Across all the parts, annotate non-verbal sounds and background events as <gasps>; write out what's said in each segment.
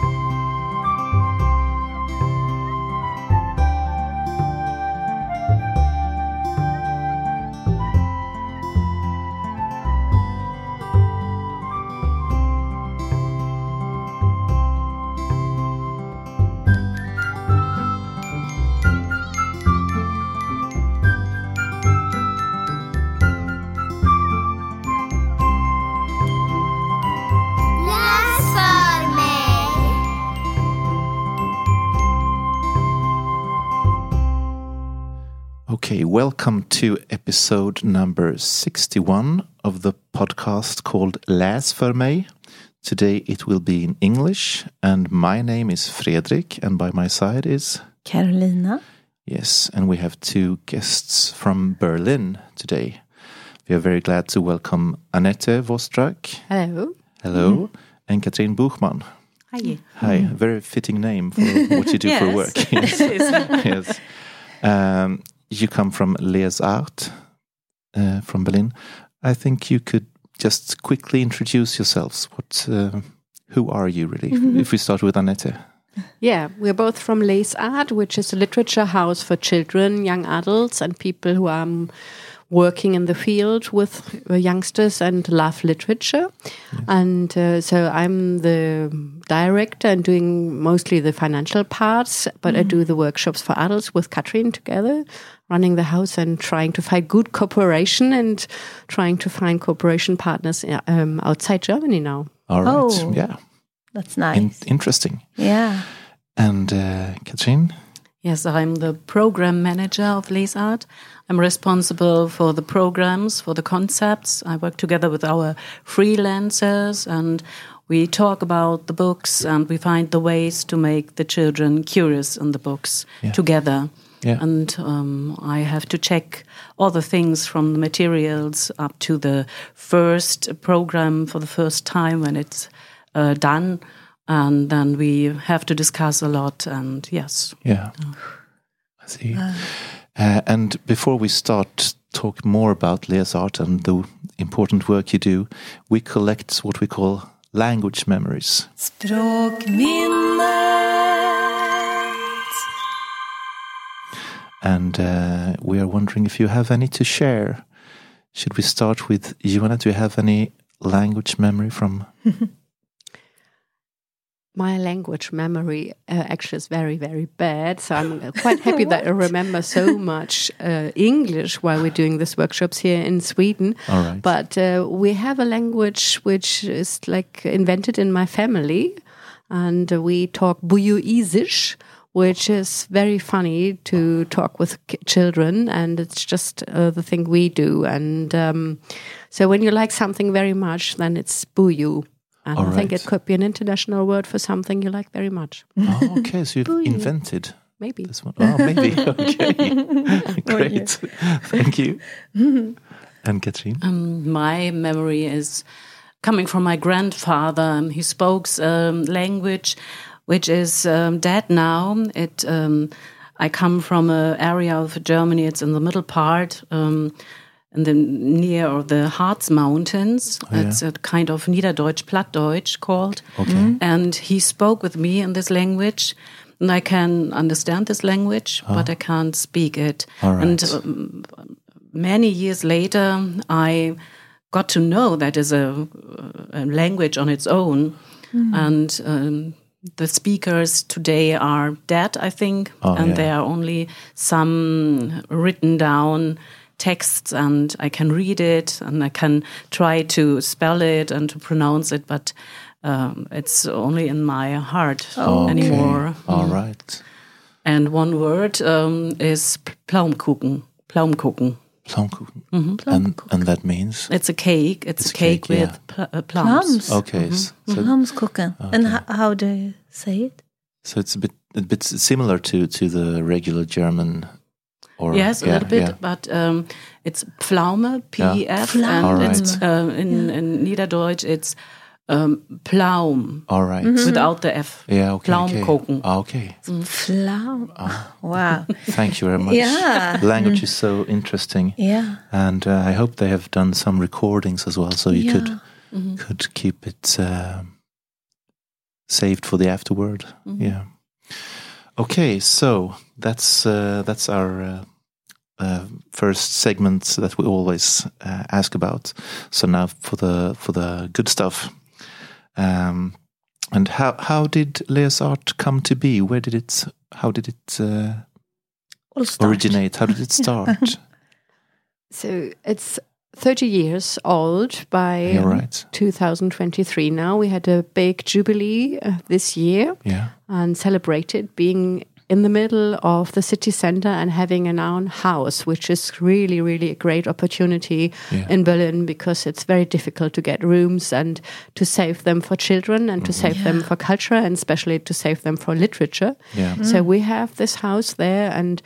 Läs welcome to episode number 61 of the podcast called Läs för mig. Today it will be in English, and my name is Fredrik, and by my side is. Carolina. Yes, and we have two guests from Berlin today. We are very glad to welcome Annette Wostrak. Hello. Hello. And Kathrin Buchmann. Hi. Hi, very fitting name for what you do for <laughs> work. <laughs> Yes. <laughs> yes. Um, you come from LesArt uh, from Berlin. I think you could just quickly introduce yourselves. What, uh, who are you really? If we start with Annette. Yeah, we're both from LesArt, which is a literature house for children, young adults, and people who are working in the field with uh, youngsters and love literature. And uh, so I'm the director and doing mostly the financial parts, but I do the workshops for adults with Kathrin together, running the house and trying to find good cooperation and trying to find cooperation partners uh, um, outside Germany now. All right. Oh. Yeah. That's In- nice. interesting. yeah. And uh, Kathrin? Yes, I'm the program manager of LesArt. I'm responsible for the programs, for the concepts. I work together with our freelancers and we talk about the books and we find the ways to make the children curious in the books Yeah. together. Yeah. And um, I have to check all the things from the materials up to the first program for the first time when it's uh, done. And then we have to discuss a lot. And yes, Yeah. I see. Uh, and before we start talk more about LesArt and the important work you do, we collect what we call language memories. Språkminnet. And uh, we are wondering if you have any to share. Should we start with Joanna? Do you have any language memory from? <laughs> My language memory uh, actually is very, very bad. So I'm uh, quite happy that <laughs> I remember so much uh, English while we're doing these workshops here in Sweden. All right. But uh, we have a language which is like invented in my family, and uh, we talk Buyuisisch, which is very funny to talk with children, and it's just uh, the thing we do. And um, so when you like something very much, then it's Buyu. And All I think it could be an international word for something you like very much. oh, okay. So you've invented Maybe. this one. Oh, maybe. <laughs> Okay. Great. Thank you. <laughs> And Kathrin? Um, my memory is coming from my grandfather. Um, he spoke um, language which is um, dead now. It um, I come from an area of Germany. It's in the middle part. In the near the Harz Mountains, it's a kind of Niederdeutsch, Plattdeutsch called. Okay. And he spoke with me in this language, and I can understand this language, but I can't speak it. All right. And um, many years later, I got to know that is a, a language on its own, and um, the speakers today are dead, I think, Oh, and yeah. there are only some written down texts, and I can read it and I can try to spell it and to pronounce it, but. Um, it's only in my heart anymore. Okay. All right. And one word um, is Pflaumkuchen. Pflaumkuchen. Pflaumkuchen. Mm-hmm. And, and that means? It's a cake. It's, It's a cake, cake, yeah. with pl- uh, plums. Plums. Okay. s- So, Plumskoken. And ho- how do you say it? so it's a bit a bit similar to to the regular German or Yes, a yeah, little bit, yeah. but um, it's Pflaume, P-F, Pflaume. and All it's, uh, in, in Niederdeutsch it's um, Pflaum All right. without the F. Yeah, okay. okay. Pflaumkuchen. Ah, okay. Flam. Ah. Wow. <laughs> Thank you very much. Yeah. Language is so interesting. Yeah. And uh, I hope they have done some recordings as well, so you Yeah. could could keep it um saved for the afterward. Yeah. Okay, so that's uh, that's our uh, first segment that we always uh, ask about. So now for the for the good stuff. Um, and how how did LesArt come to be? Where did it? How did it uh, originate? How did it start? <laughs> So it's 30 years old by um, right. 2023 now. We had a big jubilee uh, this year Yeah. and celebrated being in the middle of the city center and having an own house, which is really, really a great opportunity Yeah. in Berlin because it's very difficult to get rooms and to save them for children and to mm-hmm. save them for culture and especially to save them for literature. Yeah. So we have this house there, and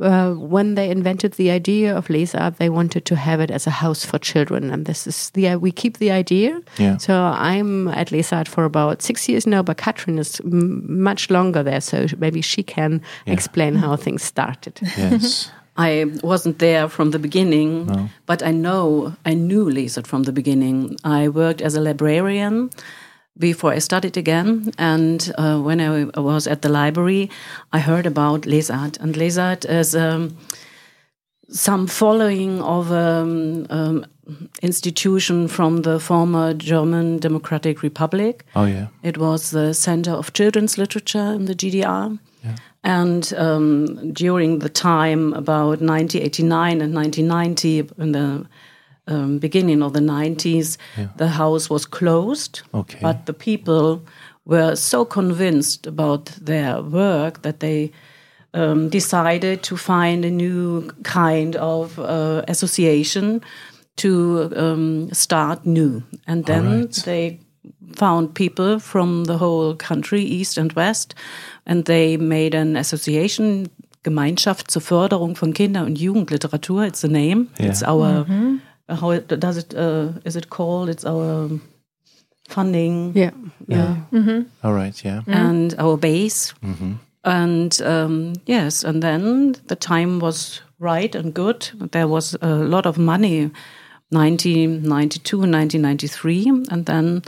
uh, when they invented the idea of LesArt, they wanted to have it as a house for children, and this is the we keep the idea. Yeah. So I'm at LesArt for about six years now, but Kathrin is m- much longer there, so maybe she can explain how things started. Yes. <laughs> I wasn't there from the beginning, but I know I knew LesArt from the beginning. I worked as a librarian before I studied again, and uh, when I was at the library, I heard about LesArt, and LesArt is um, some following of an um, institution from the former German Democratic Republic. Oh yeah. It was the Center of Children's Literature in the GDR. And um, during the time about 1989 and 1990, in the um, beginning of the 90s, the house was closed. Okay. But the people were so convinced about their work that they um, decided to find a new kind of uh, association to um, start new. And then right. they found people from the whole country, East and West, and they made an association, Gemeinschaft zur Förderung von Kinder- und Jugendliteratur. It's the name. Yeah. It's our, uh, how it, does it, uh, is it called? It's our funding Yeah, yeah. All right. Yeah. and our base. And um, yes, and then the time was right and good. There was a lot of money, 1992 and 1993, and then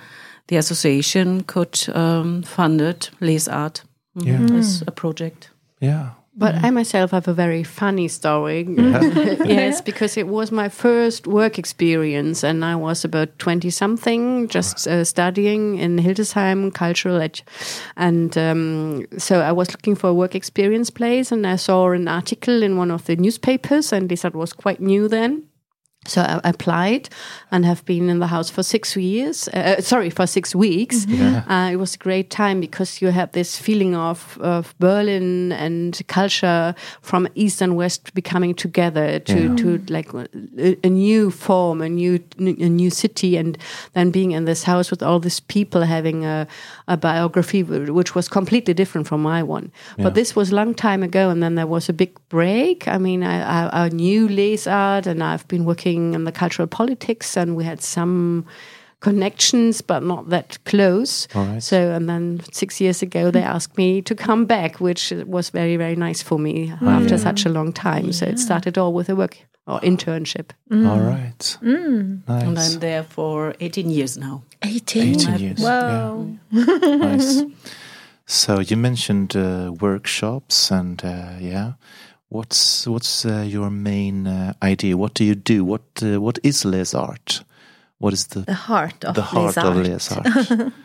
the association could um, fund it, LesArt, Yeah. as a project. Yeah. But I myself have a very funny story. <laughs> <laughs> yes, because it was my first work experience, and I was about twenty something, just uh, studying in Hildesheim Cultural Ed, and um, so I was looking for a work experience place, and I saw an article in one of the newspapers, and this was quite new then. So I applied and have been in the house for six years. Uh, sorry, for six weeks. Uh, it was a great time because you had this feeling of, of Berlin and culture from East and West becoming together to, Yeah. to like a, a new form, a new a new city, and then being in this house with all these people having a, a biography which was completely different from my one. Yeah. But this was a long time ago, and then there was a big break. I mean, I, I, I knew LesArt, and I've been working in the cultural politics, and we had some connections, but not that close. All right. So, and then six years ago, they asked me to come back, which was very, very nice for me after such a long time. So it started all with a work or internship. All right. And Nice. I'm there for 18 years now. 18. 18 years. Wow. <laughs> Yeah. nice. So you mentioned uh, workshops and uh, yeah. What's what's uh, your main uh, idea? What do you do? What uh, what is LesArt? What is the The heart of the heart Les of Arts. Les Art? <laughs>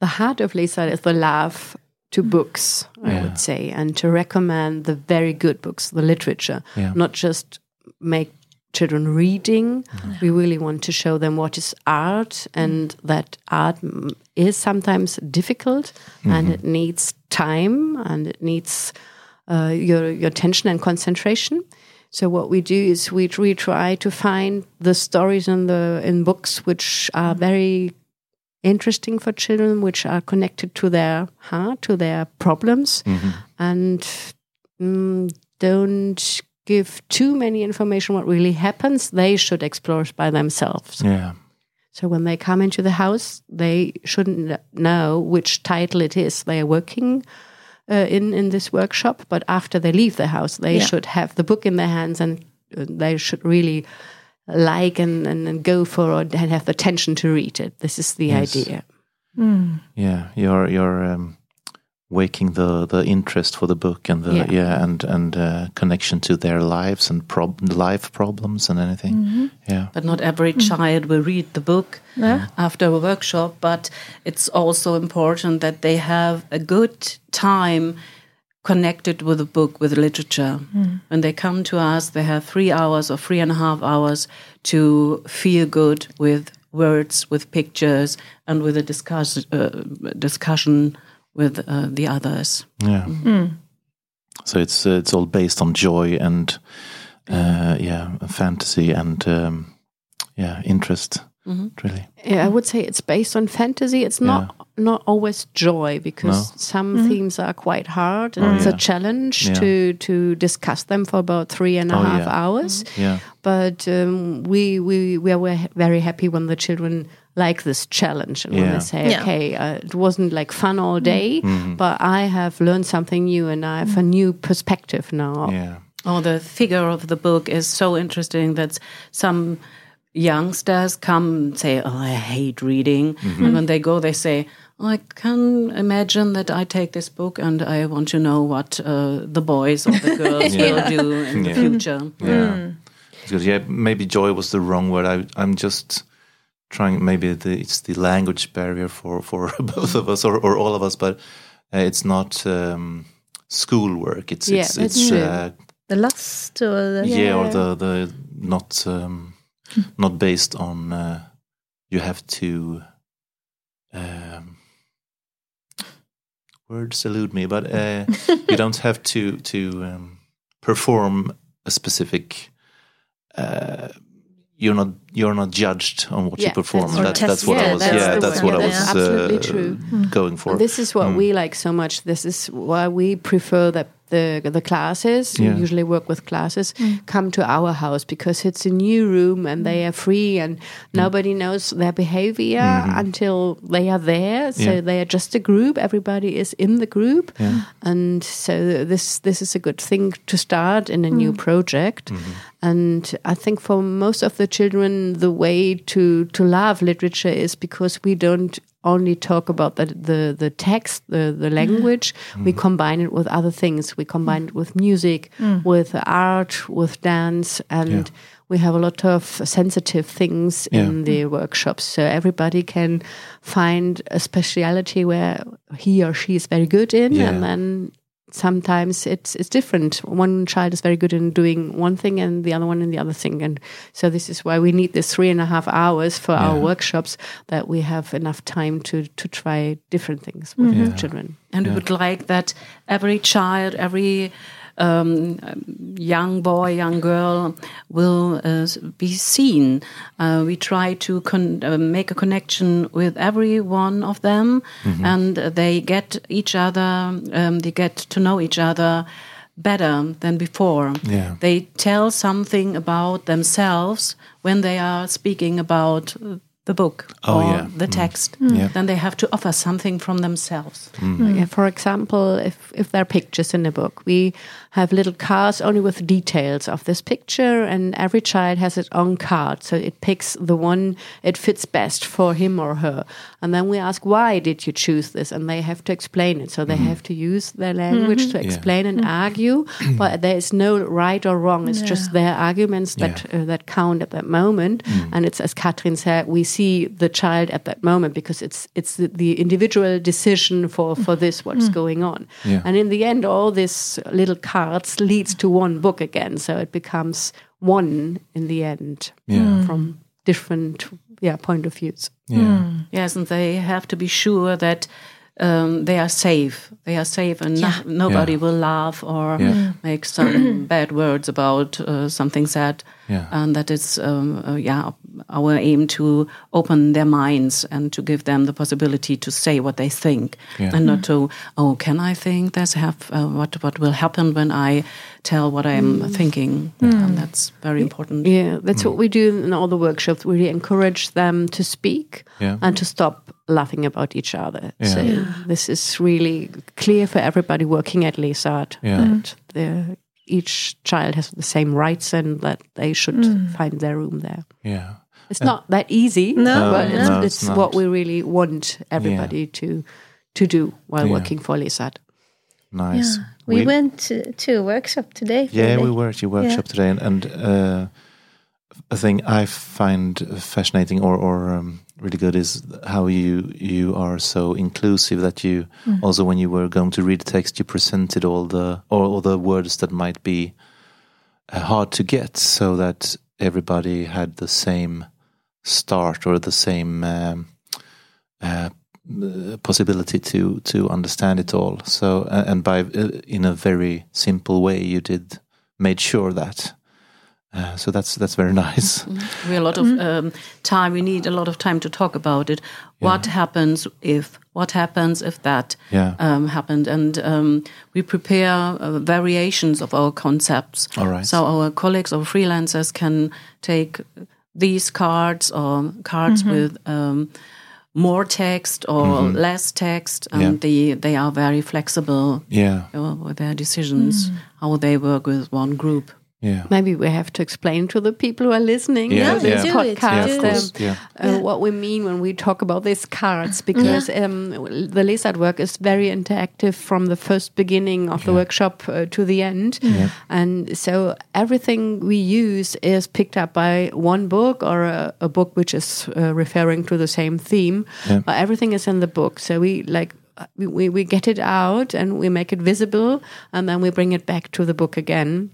The heart of LesArt is the love to books, I Yeah. would say, and to recommend the very good books, the literature, Yeah. not just make children reading. We really want to show them what is art and that art mm, is sometimes difficult and it needs time and it needs uh, your, your attention and concentration. So what we do is we, we try to find the stories in the in books which are very interesting for children, which are connected to their heart, to their problems, and mm, don't give too many information what really happens. They should explore it by themselves. yeah. So when they come into the house, they shouldn't know which title it is they are working uh, in in this workshop. But after they leave the house, they Yeah. should have the book in their hands and uh, they should really like and, and, and go for it and have the tension to read it. This is the Yes. idea. yeah you're you're um, waking the the interest for the book and the yeah, Yeah. and and uh, connection to their lives and prob- life problems and anything yeah But not every child will read the book Yeah. after a workshop, but it's also important that they have a good time connected with the book, with literature. When they come to us, they have three hours or three and a half hours to feel good with words, with pictures, and with a discuss, uh, discussion with uh, the others. yeah so it's uh, it's all based on joy and uh, yeah fantasy and um, yeah interest really Yeah, I would say it's based on fantasy. It's not not always joy because No. some themes are quite hard and Oh, it's yeah. a challenge Yeah. to to discuss them for about three and a half Oh, yeah. hours. yeah But um, we we we are very happy when the children like this challenge and when Yeah. they say, Yeah. "Okay, uh, it wasn't like fun all day, Mm-hmm. but I have learned something new and I have a new perspective now." yeah Oh, the figure of the book is so interesting that some youngsters come and say, Oh, I hate reading. And when they go, they say, I can imagine that I take this book and I want to know what uh, the boys or the <laughs> girls will do in the future. Yeah. Because yeah, maybe joy was the wrong word. I I'm just trying. Maybe the, it's the language barrier for for <laughs> both of us or, or all of us, but uh, it's not um, schoolwork. It's Yeah, it's it's uh, The lust or the yeah. or the the not um, not based on uh, you have to. Um, words elude me, but uh, <laughs> you don't have to to um, perform a specific. Uh, you're not you're not judged on what you perform. that's. That, that's what Yeah, I was. that's yeah, that's one. what I was uh, absolutely uh, true. Hmm. going for. And this is what hmm. we like so much. This is why we prefer that the the classes Yeah. we usually work with classes hmm. come to our house because it's a new room and they are free and nobody knows their behavior mm-hmm. until they are there. So Yeah. they are just a group. Everybody is in the group, Yeah. and so this this is a good thing to start in a new project. Mm-hmm. And I think for most of the children, the way to to love literature is because we don't only talk about the the, the text, the the mm. language. Mm. We combine it with other things. We combine it with music, mm. with art, with dance, and. Yeah. We have a lot of sensitive things in Yeah. the workshops, so everybody can find a speciality where he or she is very good in, Yeah. and then sometimes it's it's different. One child is very good in doing one thing, and the other one in the other thing. And so this is why we need this three and a half hours for our workshops that we have enough time to to try different things with Yeah. children. And we would like that every child, every um, young boy, young girl will uh, be seen. Uh, we try to con- uh, make a connection with every one of them, and they get each other. Um, they get to know each other better than before. Yeah. They tell something about themselves when they are speaking about the book Oh, or yeah. the text. Yeah. Then they have to offer something from themselves. Yeah, for example, if if there are pictures in a book, we have little cards only with details of this picture, and every child has its own card, so it picks the one it fits best for him or her. And then we ask, why did you choose this? And they have to explain it. So they mm-hmm. have to use their language mm-hmm. to explain and mm-hmm. argue, but there is no right or wrong. It's just their arguments that uh, that count at that moment. Mm. And it's as Kathrin said, we see the child at that moment because it's it's the, the individual decision for for this what's mm. going on. Yeah. And in the end, all these little cards leads to one book again. So it becomes one in the end Yeah. from different yeah point of views. Yeah. Yes, and they have to be sure that um, they are safe. They are safe, and no- nobody Yeah. will laugh or Yeah. make some <clears throat> bad words about uh, something said. Yeah. And that is, um, uh, yeah, our aim to open their minds and to give them the possibility to say what they think, Yeah. and not to, oh, can I think this? Have uh, what what will happen when I tell what I'm thinking? And that's very important. Yeah, that's what we do in all the workshops. We really encourage them to speak Yeah. and to stop laughing about each other. Yeah. So this is really clear for everybody working at LesArt Yeah. that the- each child has the same rights and that they should find their room there. Yeah. It's not that easy, No, but it's, no, it's, it's what we really want everybody to to do while Yeah. working for LesArt. Nice. Yeah. We, went to, to a workshop today. Yeah, we were at your workshop today, and, and uh, a thing I find fascinating or, or um, really good is how you you are so inclusive that you also when you were going to read the text, you presented all the all, all the words that might be uh, hard to get, so that everybody had the same start or the same. Um, uh, possibility to to understand it all. So and by uh, in a very simple way, you did made sure that. Uh, so that's that's very <laughs> nice. We have a lot of um, time. We need a lot of time to talk about it. What happens if? What happens if that Yeah. um, happened? And um, we prepare uh, variations of our concepts. All right. So our colleagues or freelancers can take these cards or cards with um, more text or less text, and Yeah. they they are very flexible Yeah, with their decisions how they work with one group. Yeah, Maybe we have to explain to the people who are listening Yeah, to this yeah. Podcast yeah. Of do course, um, yeah, uh, what we mean when we talk about these cards because um, the LesArt work is very interactive from the first beginning of the workshop uh, to the end. And so everything we use is picked up by one book or a, a book which is uh, referring to the same theme. Yeah. But everything is in the book. So we like. We, we, we get it out and we make it visible and then we bring it back to the book again.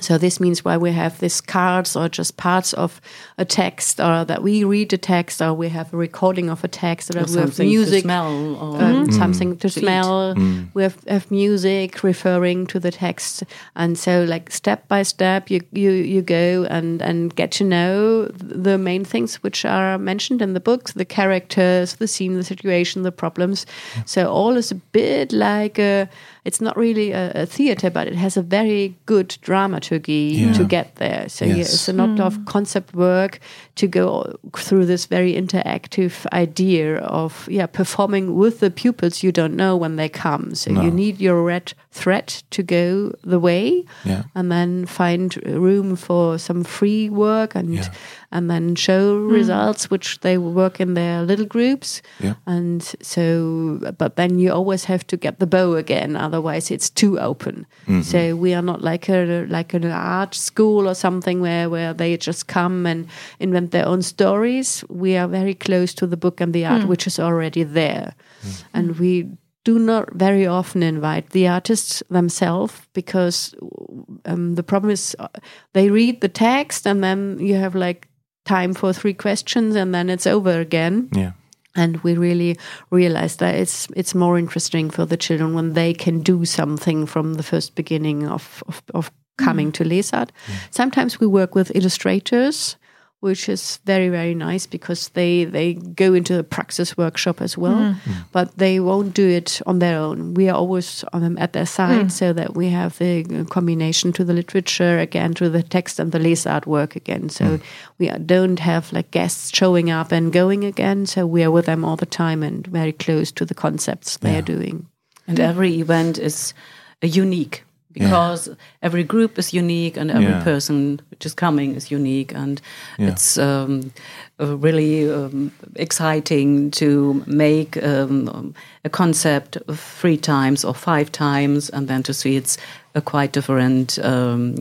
So this means why we have these cards or just parts of a text or that we read a text or we have a recording of a text or, Or we have music smell or um, mm. something to To eat. smell. Mm. We have, have music referring to the text, and so like step by step, you you you go and and get to know the main things which are mentioned in the books, the characters, the scene, the situation, the problems. Mm. So all is a bit like a. It's not really a, a theater, but it has a very good dramaturgy Yeah. to get there. So yeah, it's a lot of hmm. concept work to go through this very interactive idea of yeah performing with the pupils you don't know when they come. So No. you need your red thread to go the way, Yeah. and then find room for some free work and Yeah. and then show hmm. results which they work in their little groups. Yeah. And so, but then you always have to get the bow again, otherwise it's too open. Mm-hmm. So we are not like a like an art school or something where where they just come and invent their own stories. We are very close to the book and the art hmm. which is already there, mm. and we do not very often invite the artists themselves because um, the problem is uh, they read the text and then you have like time for three questions and then it's over again. Yeah, and we really realized that it's it's more interesting for the children when they can do something from the first beginning of of, of coming to LesArt. Sometimes we work with illustrators, which is very very nice because they they go into the praxis workshop as well, but they won't do it on their own. We are always um, at their side so that we have the combination to the literature again to the text and the LesArt work again. So we don't have like guests showing up and going again. So we are with them all the time and very close to the concepts they are doing. And every event is uh, unique because every group is unique and every Yeah. person which is coming is unique. And Yeah. it's um, really um, exciting to make um, a concept three times or five times and then to see it's a quite different um,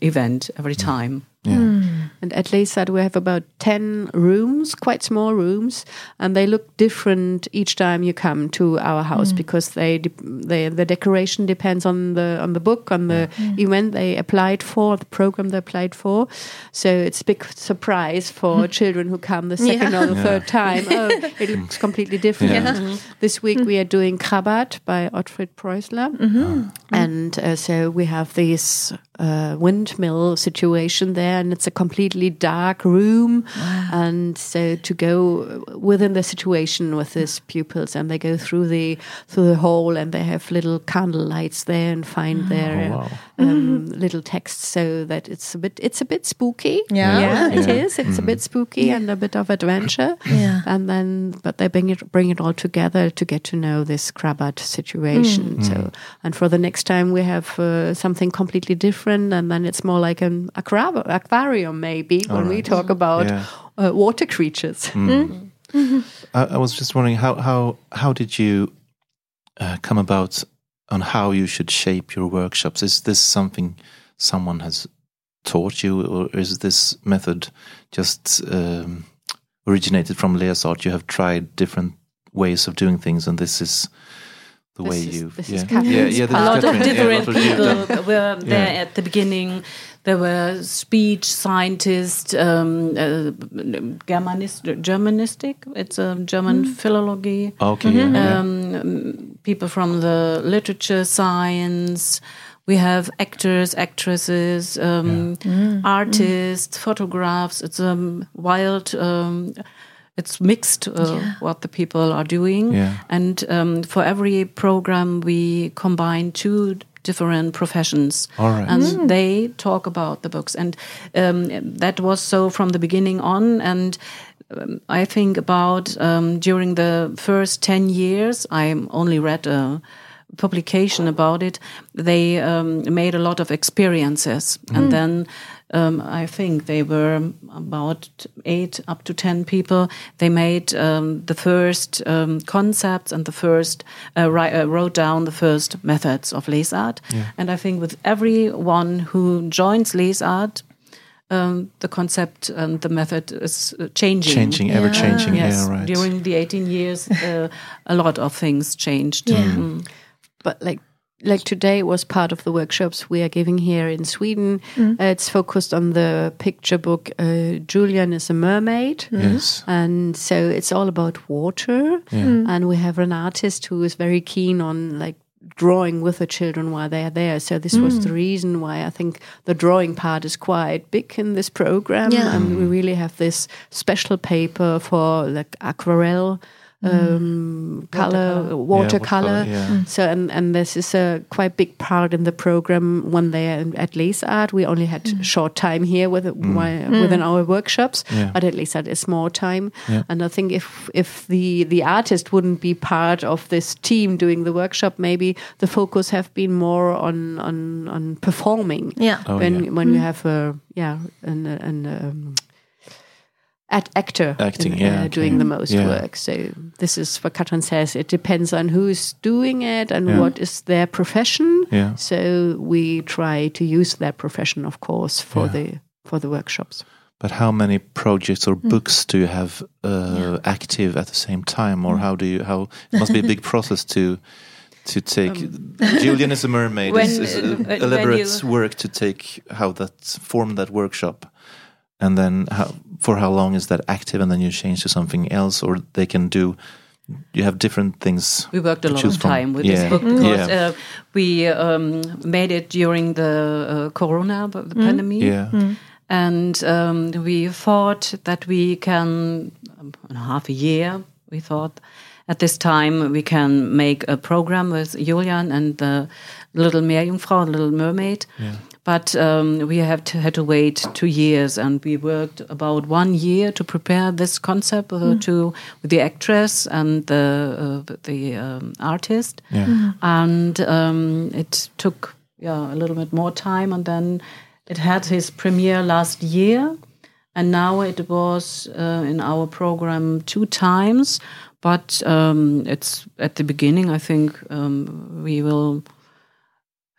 event every mm. time. yeah, hmm. And at LesArt we have about 10 rooms, quite small rooms, and they look different each time you come to our house hmm. because they, de- they the decoration depends on the on the book, on the hmm. event they applied for, the program they applied for. So it's a big surprise for children who come the second or the third time. <laughs> Oh, it looks completely different. Yeah. This week we are doing Krabat by Otfried Preußler. Mm-hmm. Ah. And uh, so we have this uh, windmill situation there, and it's a completely dark room. And so to go within the situation with these pupils, and they go through the through the hall, and they have little candle lights there, and find their Oh, wow. Um, little texts, so that it's a bit it's a bit spooky. Yeah. yeah, it Yeah. is. It's a bit spooky and a bit of adventure. <laughs> Yeah. And then, but they bring it bring it all together to get to know this Krabat situation. So, and for the next time, we have uh, something completely different, and then it's more like an aqua- aquarium, maybe when we talk about Yeah. uh, water creatures. I, I was just wondering how how how did you uh, come about on how you should shape your workshops? Is this something someone has taught you, or is this method just um, originated from LesArt? You have tried different ways of doing things, and this is the This way is- you. this is yeah. yeah, Catherine's yeah, this a lot of Catherine. Yeah, different what you've people were there Yeah. at the beginning. There were speech scientists, um, uh, Germanist, Germanistic. It's a German philology. Okay, yeah, yeah. Um, people from the literature science. We have actors, actresses, um, artists, photographs. It's a um, wild. It's mixed uh, what the people are doing, Yeah. and um, for every program we combine two different professions, All right. and they talk about the books, and um, that was so from the beginning on, and. Um, I think about um, during the first 10 years, I only read a publication about it. They um, made a lot of experiences. And then um, I think they were about eight up to 10 people. They made um, the first um, concepts and the first, uh, uh, wrote down the first methods of LesArt. And I think with everyone who joins LesArt, um, the concept and the method is uh, changing. changing, ever changing. Yes, Yeah, right. during the 18 years, uh, a lot of things changed. Mm. but like like today was part of the workshops we are giving here in Sweden. Mm. Uh, it's focused on the picture book uh, Julian is a mermaid. Mm. yes. And so it's all about water. Mm. And we have an artist who is very keen on like drawing with the children while they are there. So this was the reason why I think the drawing part is quite big in this program. Yeah. And we really have this special paper for like aquarelle Mm. um, color, watercolor. watercolor, yeah. Mm. So and and this is a quite big part in the program. When they are at LesArt, we only had mm. short time here with while- within our workshops, Yeah. but at least Art is more time. Yeah. And I think if if the the artist wouldn't be part of this team doing the workshop, maybe the focus have been more on on on performing. Yeah. Oh, when yeah. when you have a yeah an an um, at actor Acting, in, yeah, uh, doing the most Yeah. work. So this is what Kathrin says. It depends on who's doing it and what is their profession. Yeah. So we try to use their profession, of course, for the for the workshops. But how many projects or books do you have uh, active at the same time, or how do you? How it must be a big <laughs> process to to take. <laughs> Julian is a mermaid. When- is, is uh, elaborate you- work to take how that form that workshop, and then how, for how long is that active, and then you change to something else, or they can do. You have different things. We worked a to lot choose of from. time with Yeah. this book because Yeah. uh, we um, made it during the uh, Corona, the pandemic. Yeah, And um, we thought that we can, um, in half a year, we thought at this time we can make a program with Julian and the little Meerjungfrau, the little mermaid. But um, we have to, had to wait two years, and we worked about one year to prepare this concept uh, to with the actress and the uh, the um, artist. Yeah. and um, it took yeah a little bit more time and then it had his premiere last year. And now it was uh, in our program two times. But um, it's at the beginning i think um, we will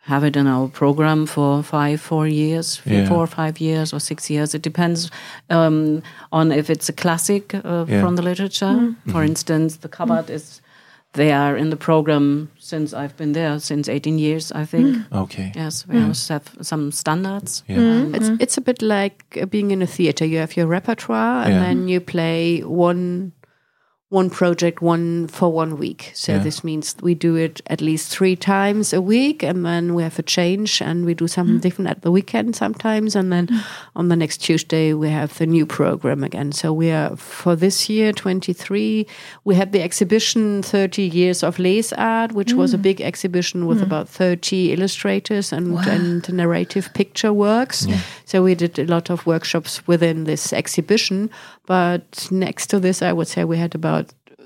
have it in our program for five four years Yeah. four or five years or six years it depends um, on if it's a classic uh, Yeah. from the literature for instance the cupboard is they are in the program since I've been there since 18 years, I think. Okay. Yes, we also have some standards. Yeah. It's it's a bit like uh, being in a theater. You have your repertoire, and Yeah. then you play one one project one for one week. So Yeah. this means we do it at least three times a week, and then we have a change, and we do something mm. different at the weekend sometimes, and then mm. on the next Tuesday we have the new program again. So we are for this year twenty three. We had the exhibition thirty years of LesArt, which was a mm. big exhibition with about thirty illustrators and and narrative picture works. So we did a lot of workshops within this exhibition. But next to this, I would say we had about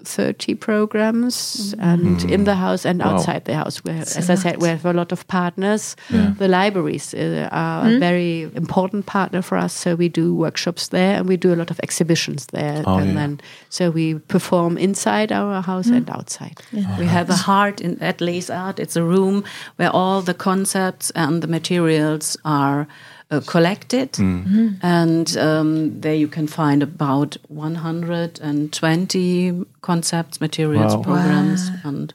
30 programs mm-hmm. and in the mm. house and Wow. outside the house. Where, as I said, we have a lot of partners. Yeah. The libraries uh, are a hmm? very important partner for us. So we do workshops there and we do a lot of exhibitions there. Oh, and yeah. then so we perform inside our house hmm? and outside. Oh, we have a heart in, at LesArt. It's a room where all the concepts and the materials are uh, collected, and um, there you can find about 120 concepts, materials, Wow. programs, and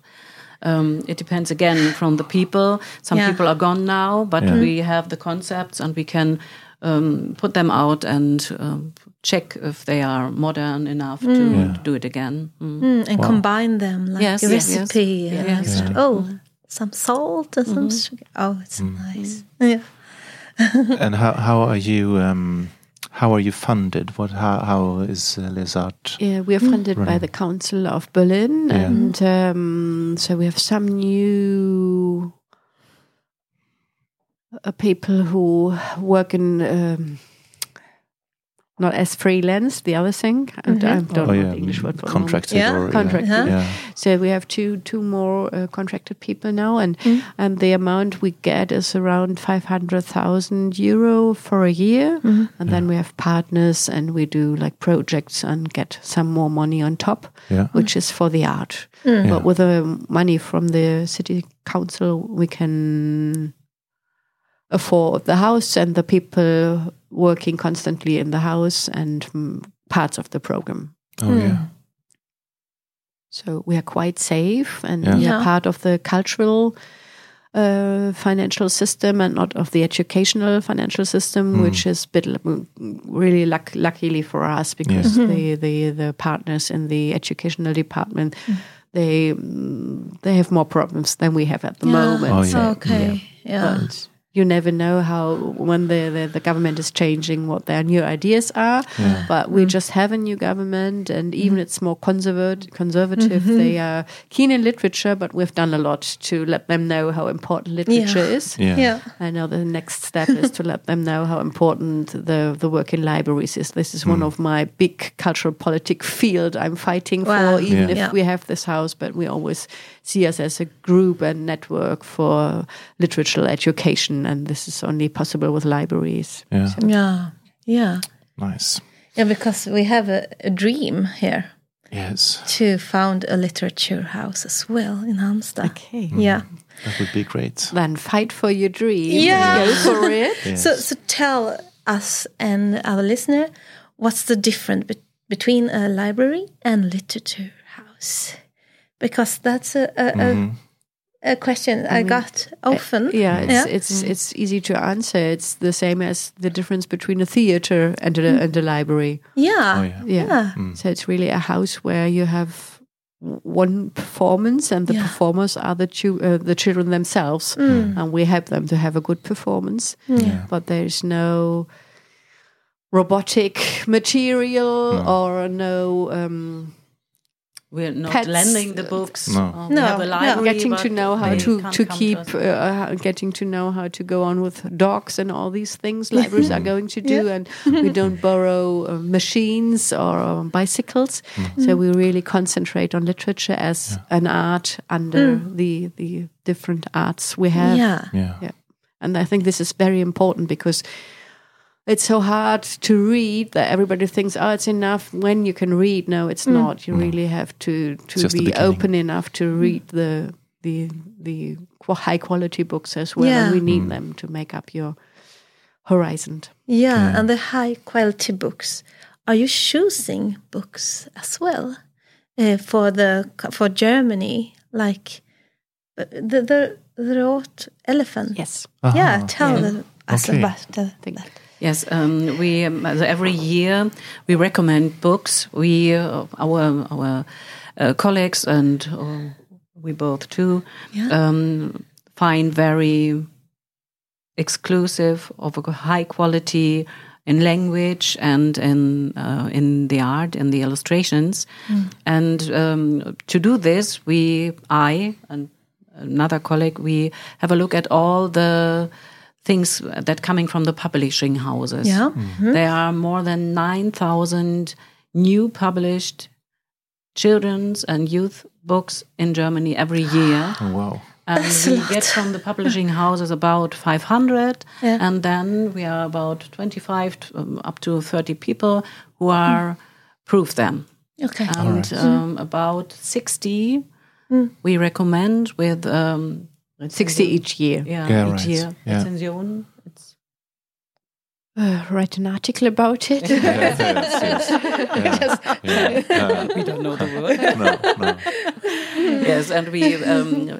um, it depends again from the people. Some Yeah. people are gone now, but Yeah. we have the concepts and we can um, put them out and um, check if they are modern enough to Yeah. do it again. Mm. Mm, and combine them like Yes, a yes, yes. recipe. Yes. stuff. Oh, some salt and some sugar. Oh, it's nice. Yeah. <laughs> and how how are you um, how are you funded? What how how is uh, LesArt? Yeah, we are funded by the Council of Berlin, Yeah. and um, so we have some new uh, people who work in um, not as freelance. The other thing, I don't, mm-hmm. I don't Oh know yeah, the English word for the contracted Yeah, or contracted. Yeah. Yeah. So we have two two more uh, contracted people now, and and the amount we get is around five hundred thousand euro for a year, mm-hmm. and then we have partners, and we do like projects and get some more money on top, Yeah. which is for the art. Mm. Yeah. But with the money from the city council, we can afford the house and the people working constantly in the house and mm, parts of the program. Oh yeah. So we are quite safe and Yeah. we are part of the cultural uh, financial system and not of the educational financial system, Hmm. which is bit really luck, luckily for us because the, the the partners in the educational department they mm, they have more problems than we have at the moment. Oh, yeah. Okay. Yeah. But you never know how when the, the, the government is changing what their new ideas are. But we mm. just have a new government, and even mm-hmm. it's more conservative. Conservative, they are keen in literature, but we've done a lot to let them know how important literature Yeah. is. Yeah. Yeah. I know the next step is to let them know how important the, the work in libraries is. This is one mm. of my big cultural politic field I'm fighting Wow. for, even Yeah. if Yeah. we have this house, but we always see us as a group and network for literature education, and this is only possible with libraries. Yeah. Yeah. Yeah. Nice. Yeah, because we have a, a dream here Yes. to found a literature house as well in Halmstad. Okay. Hmm. Yeah. That would be great. Then fight for your dream. Yeah. Go for it. <laughs> Yes. So, so tell us and our listener what's the difference be- between a library and literature house? Because that's a, a, Mhm. a, mm-hmm. a question I mm-hmm. got often. Yeah, it's Yeah. it's mm-hmm. it's easy to answer. It's the same as the difference between a theater and a, mm. and a library. Yeah. Oh yeah. Yeah. Yeah. Mm. So it's really a house where you have one performance, and the Yeah. performers are the chu- uh, the children themselves, mm. and we help them to have a good performance. Yeah. But there's no robotic material or no. Um, We're not Pets. lending the books. No. Uh, No, have a no. library, getting to know how to to keep us. uh, getting to know how to go on with dogs and all these things libraries are going to do and we don't <laughs> borrow uh, machines or um, bicycles so we really concentrate on literature as an art under the the different arts we have Yeah. Yeah. yeah. And I think this is very important because it's so hard to read that everybody thinks, oh, it's enough when you can read. No, it's not. You really have to, to be open enough to read the the the qu- high quality books as well. Yeah. And we need them to make up your horizon. Yeah, and the high quality books. Are you choosing books as well uh, for the for Germany? Like uh, the the the Rot elephant. Yes. Yeah, tell Yeah. us Okay. about the, Think. Yes, um, we um, every year we recommend books. We uh, our our uh, colleagues and uh, we both too Yeah. um, find very exclusive of a high quality in language and in uh, in the art and the illustrations. And um, to do this, we I and another colleague we have a look at all the things that coming from the publishing houses. Yeah. There are more than 9,000 new published children's and youth books in Germany every year. <gasps> Oh, wow. And That's a we lot. get from the <laughs> publishing houses about 500, Yeah. and then we are about 25 to, um, up to 30 people who are proof them. Okay. And um, about 60 we recommend with um, 60 each year. yeah, Yeah, each right. year. Yeah. Rezension. It's Uh, write an article about it. <laughs> Yeah, yes, yes. <laughs> Yeah, yeah, yeah. <laughs> we don't know the word. No, no. yes, and we um,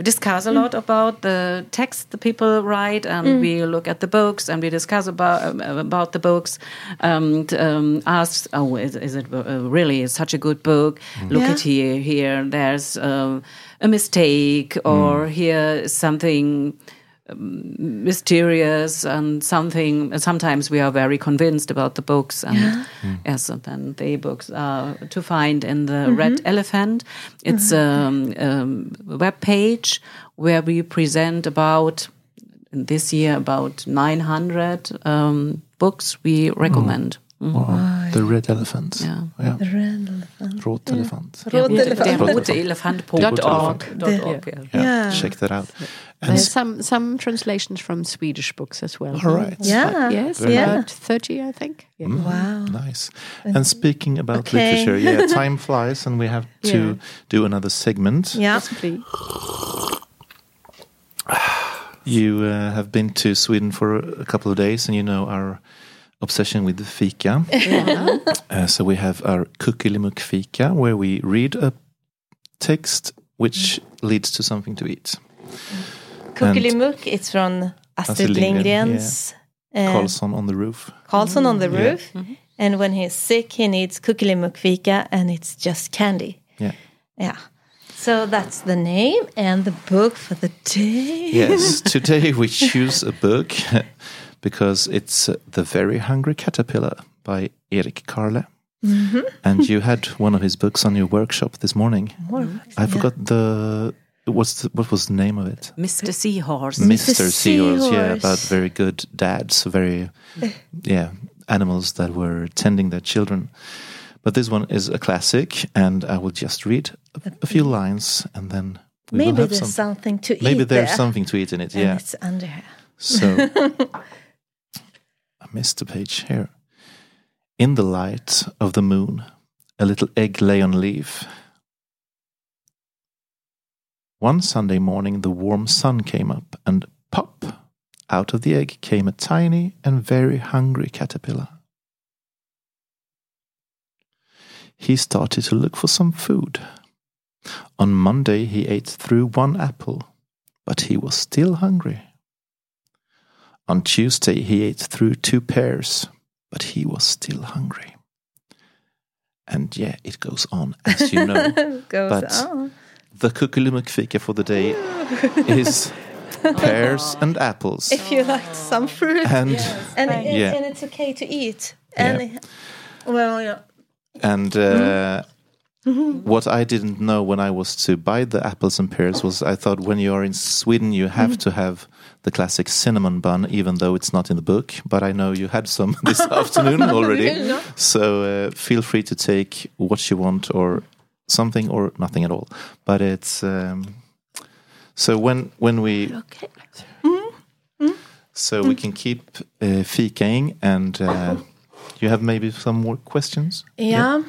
we discuss a lot about the text the people write, and we look at the books, and we discuss about um, about the books, and um, ask, oh, is, is it uh, really such a good book? Look Yeah. at here, here. There's um, a mistake, or here something mysterious and something sometimes we are very convinced about the books and yes and then the books are to find in the red elephant. It's um, um, a web page where we present about in this year about 900 um, books we recommend. Mhm. Wow. The red elephant. Yeah. yeah. Red elephant. Rot elephant. Rot Der elephant. rote Elefant Dot org. Dot org, yeah. Yeah. Yeah. Check that out. And There's some some translations from Swedish books as well. all right. Yeah. Yes, Very Yeah. about 30, I think. Yeah. Mm, Wow. Nice. And speaking about Okay. literature, yeah, <laughs> time flies, and we have to Yeah. do another segment. Yeah. Yes, please. You uh, have been to Sweden for a couple of days, and you know our obsession with the fika. <laughs> Uh, so we have our Kuckelimuck fika, where we read a text which leads to something to eat. Kuckelimuck, it's from Astrid Astrid Lindgren, Lindgren's uh, Karlsson on the roof. Karlsson on the Yeah. roof. And when he's sick, he needs kuckelimuck fika, and it's just candy. Yeah. Yeah. So that's the name and the book for the day. Yes, <laughs> today we choose a book because it's uh, The Very Hungry Caterpillar by Eric Carle. Mm-hmm. And you had one of his books on your workshop this morning. I forgot the what's the, what was the name of it? Mr. Seahorse. Mr. Seahorse. Yeah, about very good dads, very yeah animals that were tending their children. But this one is a classic, and I will just read a, a few lines, and then we will Maybe have there's some. something to eat. Maybe there's there. something to eat in it. And Yeah. it's under here. So I <laughs> missed the page here. In the light of the moon, a little egg lay on leaf. One Sunday morning, the warm sun came up, and pop! Out of the egg came a tiny and very hungry caterpillar. He started to look for some food. On Monday, he ate through one apple, but he was still hungry. On Tuesday, he ate through two pears, but he was still hungry. And yeah, it goes on, as you know. <laughs> Goes But- on. the kuckelimuck fika for the day <laughs> is pears and apples. If you like some fruit. And and, it- Yeah. and it's okay to eat. And well, yeah. and uh, what I didn't know when I was to buy the apples and pears was I thought when you are in Sweden you have to have the classic cinnamon bun, even though it's not in the book. But I know you had some <laughs> this afternoon <laughs> already, so uh, feel free to take what you want or something or nothing at all. But it's um, so when when we Okay. so we can keep uh, fikaing and. Uh, you have maybe some more questions? Yeah.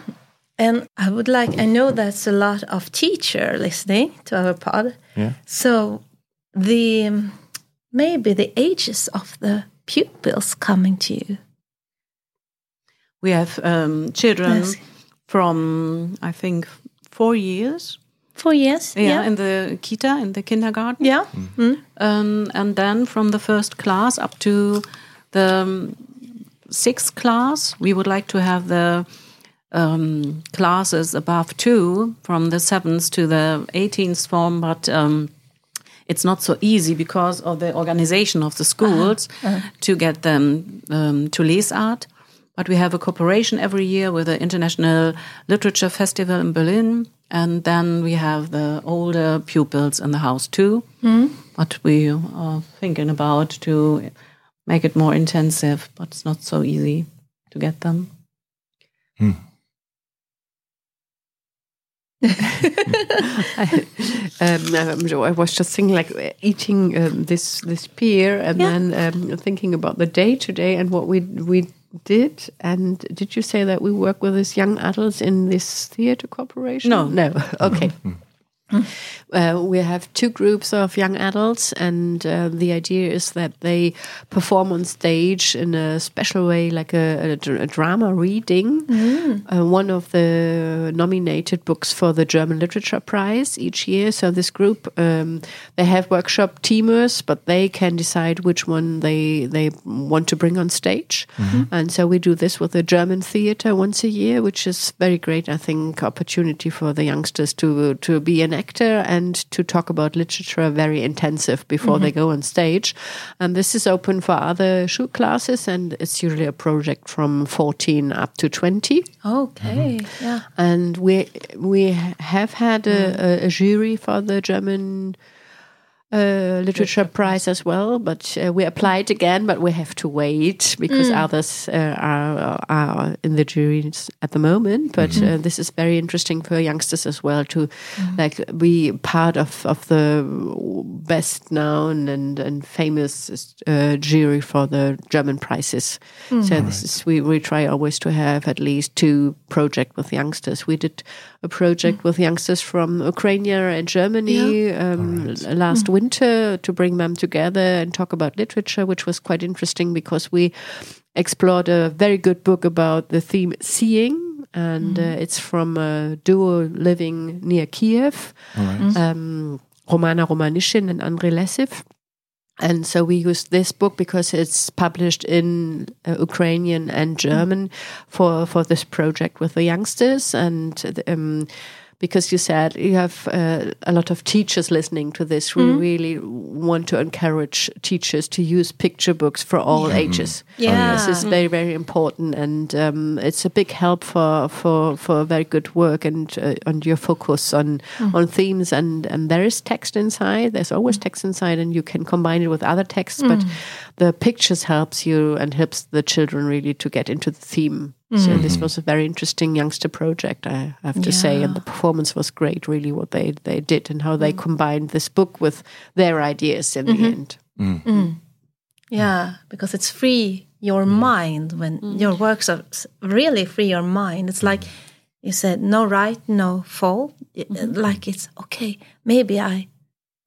And I would like, I know that's a lot of teacher listening to our pod. Yeah. So the um, maybe the ages of the pupils coming to you. We have um, children Yes. from, I think, four years. Four years. Yeah, Yeah. in the kita, in the kindergarten. Yeah. Um, and then from the first class up to the um, sixth class, we would like to have the um, classes above two, from the seventh to the 18th form, but um, it's not so easy because of the organization of the schools to get them um, to LesArt. But we have a cooperation every year with the International Literature Festival in Berlin. And then we have the older pupils in the house too. But we are thinking about to make it more intensive, but it's not so easy to get them. <laughs> um, um, I was just thinking, like uh, eating um, this this beer, and Yeah. then um, thinking about the day today and what we we did. And did you say that we work with these young adults in this theater corporation? No. no. <laughs> Okay. Uh, we have two groups of young adults, and uh, the idea is that they perform on stage in a special way, like a, a a drama reading. Uh, one of the nominated books for the German Literature Prize each year. So this group, um, they have workshop teamers, but they can decide which one they they want to bring on stage. And so we do this with the German theater once a year, which is very great. I think opportunity for the youngsters to to be an actor and to talk about literature very intensive before they mm-hmm. go on stage. And this is open for other shoe classes, and it's usually a project from 14 up to 20 Okay. Mm-hmm. Yeah. and we we have had a, mm. a, a jury for the German uh, literature prize as well, but uh, we applied again, but we have to wait because others uh, are are in the juries at the moment. But uh, this is very interesting for youngsters as well to like be part of of the best known and and famous uh, jury for the German prizes. So this is we we try always to have at least two project with youngsters. We did a project with youngsters from Ukraine and Germany um, l- last winter to bring them together and talk about literature, which was quite interesting because we explored a very good book about the theme seeing. And uh, it's from a duo living near Kiev, um, Romana Romanyshyn and Andrei Lesiv. And so we used this book because it's published in uh, Ukrainian and German for for this project with the youngsters, and um, because you said you have uh, a lot of teachers listening to this, we really want to encourage teachers to use picture books for all ages. Yeah. this is very very important, and um, it's a big help for for for very good work and uh, on your focus on on themes. And and there is text inside. There's always text inside, and you can combine it with other texts, but the pictures helps you and helps the children really to get into the theme. So mm-hmm. this was a very interesting youngster project, I have to say, and the performance was great. Really, what they they did and how they mm. combined this book with their ideas in the mm-hmm. end. Mm. Mm. Yeah, because it's free your mind when your works are really free your mind. It's like you said, no right, no fault. I- mm-hmm. Like it's okay. Maybe I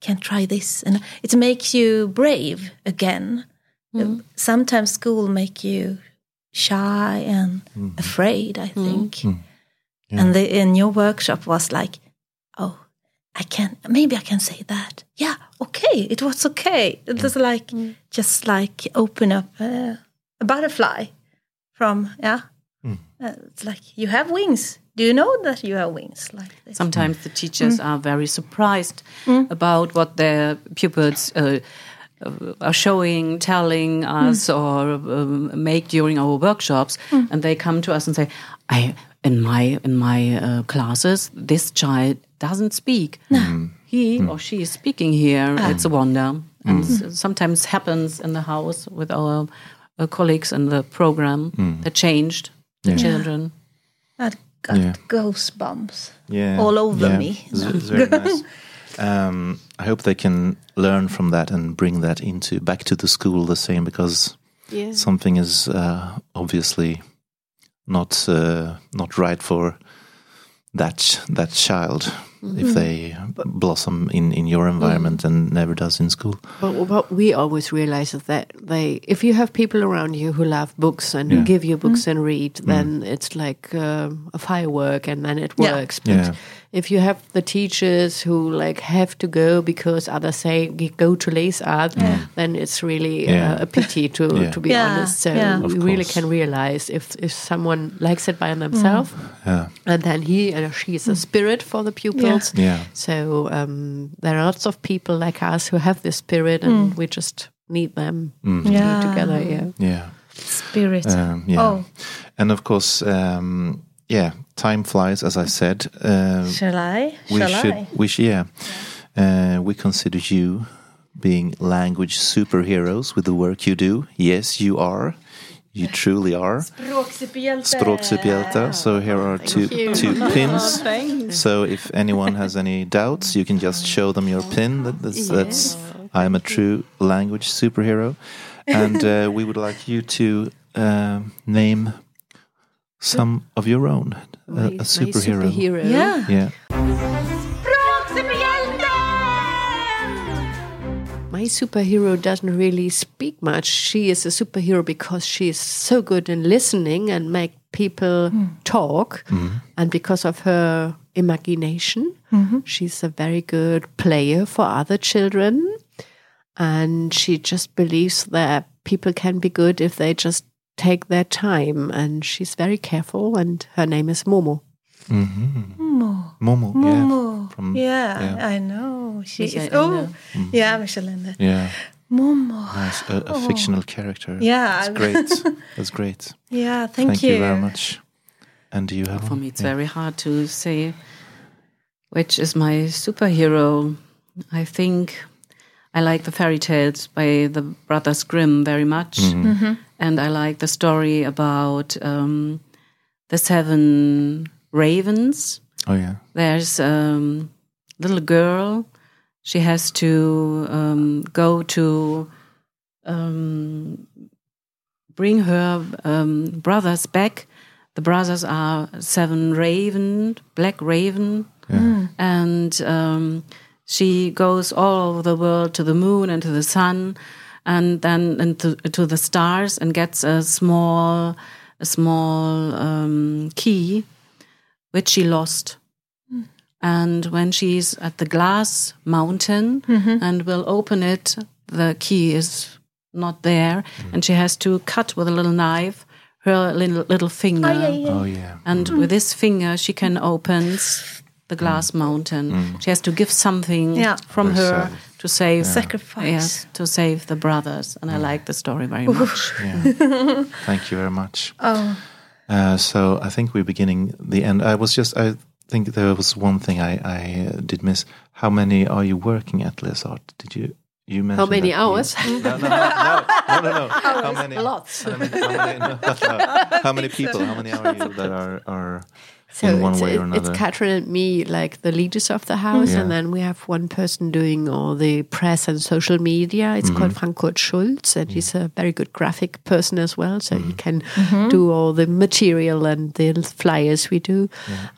can try this, and it makes you brave again. Uh, Sometimes school make you shy and afraid. I think, and the in your workshop was like, oh, I can maybe I can say that. Yeah, okay, it was okay. It was like just like open up uh, a butterfly from yeah. Uh, it's like you have wings. Do you know that you have wings like this? Sometimes the teachers are very surprised about what their pupils uh, Uh, are showing, telling us, hmm. or um, make during our workshops, hmm. and they come to us and say, "I in my in my uh, classes, this child doesn't speak. Hmm. He or she is speaking here. Ah. It's a wonder." And s- sometimes happens in the house with our uh, colleagues in the program that changed the children. That got Yeah. goosebumps yeah, all over yeah. me. It's, it's very nice. <laughs> Um, I hope they can learn from that and bring that into back to the school the same because Yeah. something is uh, obviously not uh, not right for that ch- that child if they blossom in in your environment and never does in school. But what we always realize is that they, if you have people around you who love books and who Yeah. give you books and read, then it's like um, a firework, and then it Yeah. works. But Yeah. If you have the teachers who like have to go because others say go to LesArt, then it's really Yeah. uh, a pity to <laughs> Yeah. to be Yeah, honest. So yeah. we really can realize if if someone likes it by themselves, Yeah, and then he or she is a spirit for the pupils. yeah, So um, there are lots of people like us who have this spirit, and we just need them to be together. Yeah. yeah. Spirit. Um, yeah. Oh, And of course, um, yeah, time flies, as I said. Uh, shall I? we shall should, I? we sh- yeah, Uh, we consider you being language superheroes with the work you do. Yes, you are. You truly are. Språksuperhjälte. So here are two two <laughs> pins. So if anyone has any doubts, you can just show them your pin. That, that's, that's I am a true language superhero, and uh, we would like you to um name some of your own. A, My- a superhero. superhero. Yeah. Yeah. My superhero doesn't really speak much. She is a superhero because she is so good in listening and make people hmm. talk, mm-hmm. and because of her imagination, mm-hmm. she's a very good player for other children. And she just believes that people can be good if they just take their time. And she's very careful, and her name is Momo. Momo. Momo. Momo. Yeah. From, yeah, yeah. I know. She is. Michael Oh, Ende. yeah, Michael Ende. Yeah. Momo. Nice. A, a fictional character. Yeah. That's great. That's great. <laughs> Yeah, thank, Thank you. very much. And do you have For one? me, it's Yeah. very hard to say which is my superhero. I think I like the fairy tales by the Brothers Grimm very much. And I like the story about um, the seven ravens. Oh yeah. There's a um, little girl. She has to um, go to um, bring her um, brothers back. The brothers are seven raven, black raven, and um, she goes all over the world to the moon and to the sun, and then into to the stars, and gets a small, a small um, key, which she lost. And when she's at the glass mountain mm-hmm. and will open it, the key is not there, mm. and she has to cut with a little knife her little little finger. Oh yeah. Oh, and mm. with this finger, she can open the glass mountain. She has to give something Yeah. from Very her sad. to save Sacrifice. Yes, to save the brothers. And I like the story very much. <laughs> Thank you very much. Oh, Uh, so I think we're beginning the end. I was just, I think there was one thing I, I uh, did miss. How many are you working at LesArt? Did you, you mentioned How many that you- hours? No, no, no, no, no, no, no. <laughs> How many? Lots. How many, how many, <laughs> no, no. How many people? How many are you that are, are So in one it's, way or it- it's? Kathrin and me, like the leaders of the house, Yeah. and then we have one person doing all the press and social media. It's Mm-hmm. called Frank Kurt Schulz, and he's a very good graphic person as well. So Mm-hmm. he can do all the material and the flyers we do.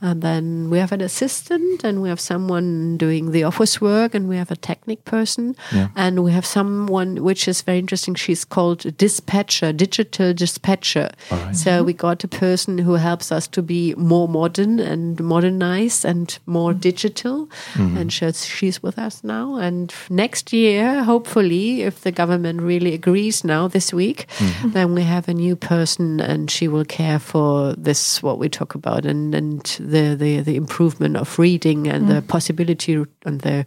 And then we have an assistant, and we have someone doing the office work, and we have a technic person, Yeah. and we have someone which is very interesting. She's called a dispatcher, digital dispatcher. All right. So we got a person who helps us to be more modern and modernized and more mm. digital. Mm-hmm. And she's, she's with us now. And next year, hopefully, if the government really agrees now this week, mm-hmm. then we have a new person and she will care for this, what we talk about, and, and the, the, the improvement of reading and the mm. possibility and the,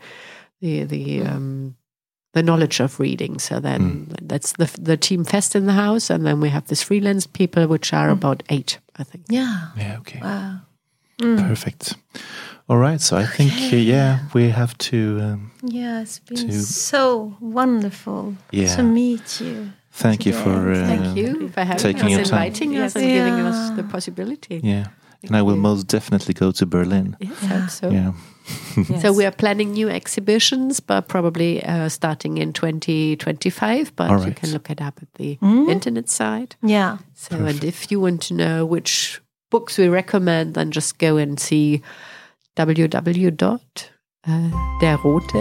the, the, um, the knowledge of reading. So then mm. that's the the team fest in the house, and then we have this freelance people, which are about eight, I think. yeah. Yeah, okay. Wow. Perfect. All right. So I think, uh, yeah, we have to um, Yeah, it's been To- so wonderful Yeah. to meet you. thank you for. Uh, Thank you for having taking us, your time. inviting us, Yes. and giving us the possibility. Yeah. And I will most definitely go to Berlin. Yes, I hope so. Yeah. <laughs> So we are planning new exhibitions, but probably uh, starting in 2025. But All you can look it up at the Mm. internet site. Yeah. So, and if you want to know which books we recommend, then just go and see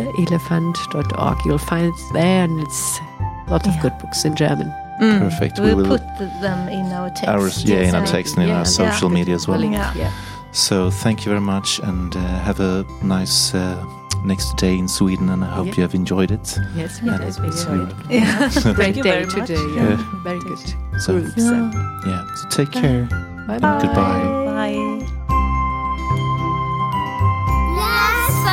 www.derroteelefant.org. You'll find it there, and it's a lot of Yeah. good books in German. Perfect. We We'll put them in our text. Ours, yeah, in our So- text and in Yeah. our social media as well. Yeah. yeah. So thank you very much, and uh, have a nice uh, next day in Sweden. And I hope Yeah. you have enjoyed it. Yes, we And did. it's, We enjoyed uh, it. Yeah. <laughs> Great day today. Yeah. Very good. So Groups yeah. So take care. Bye bye. Goodbye. Bye. Yes,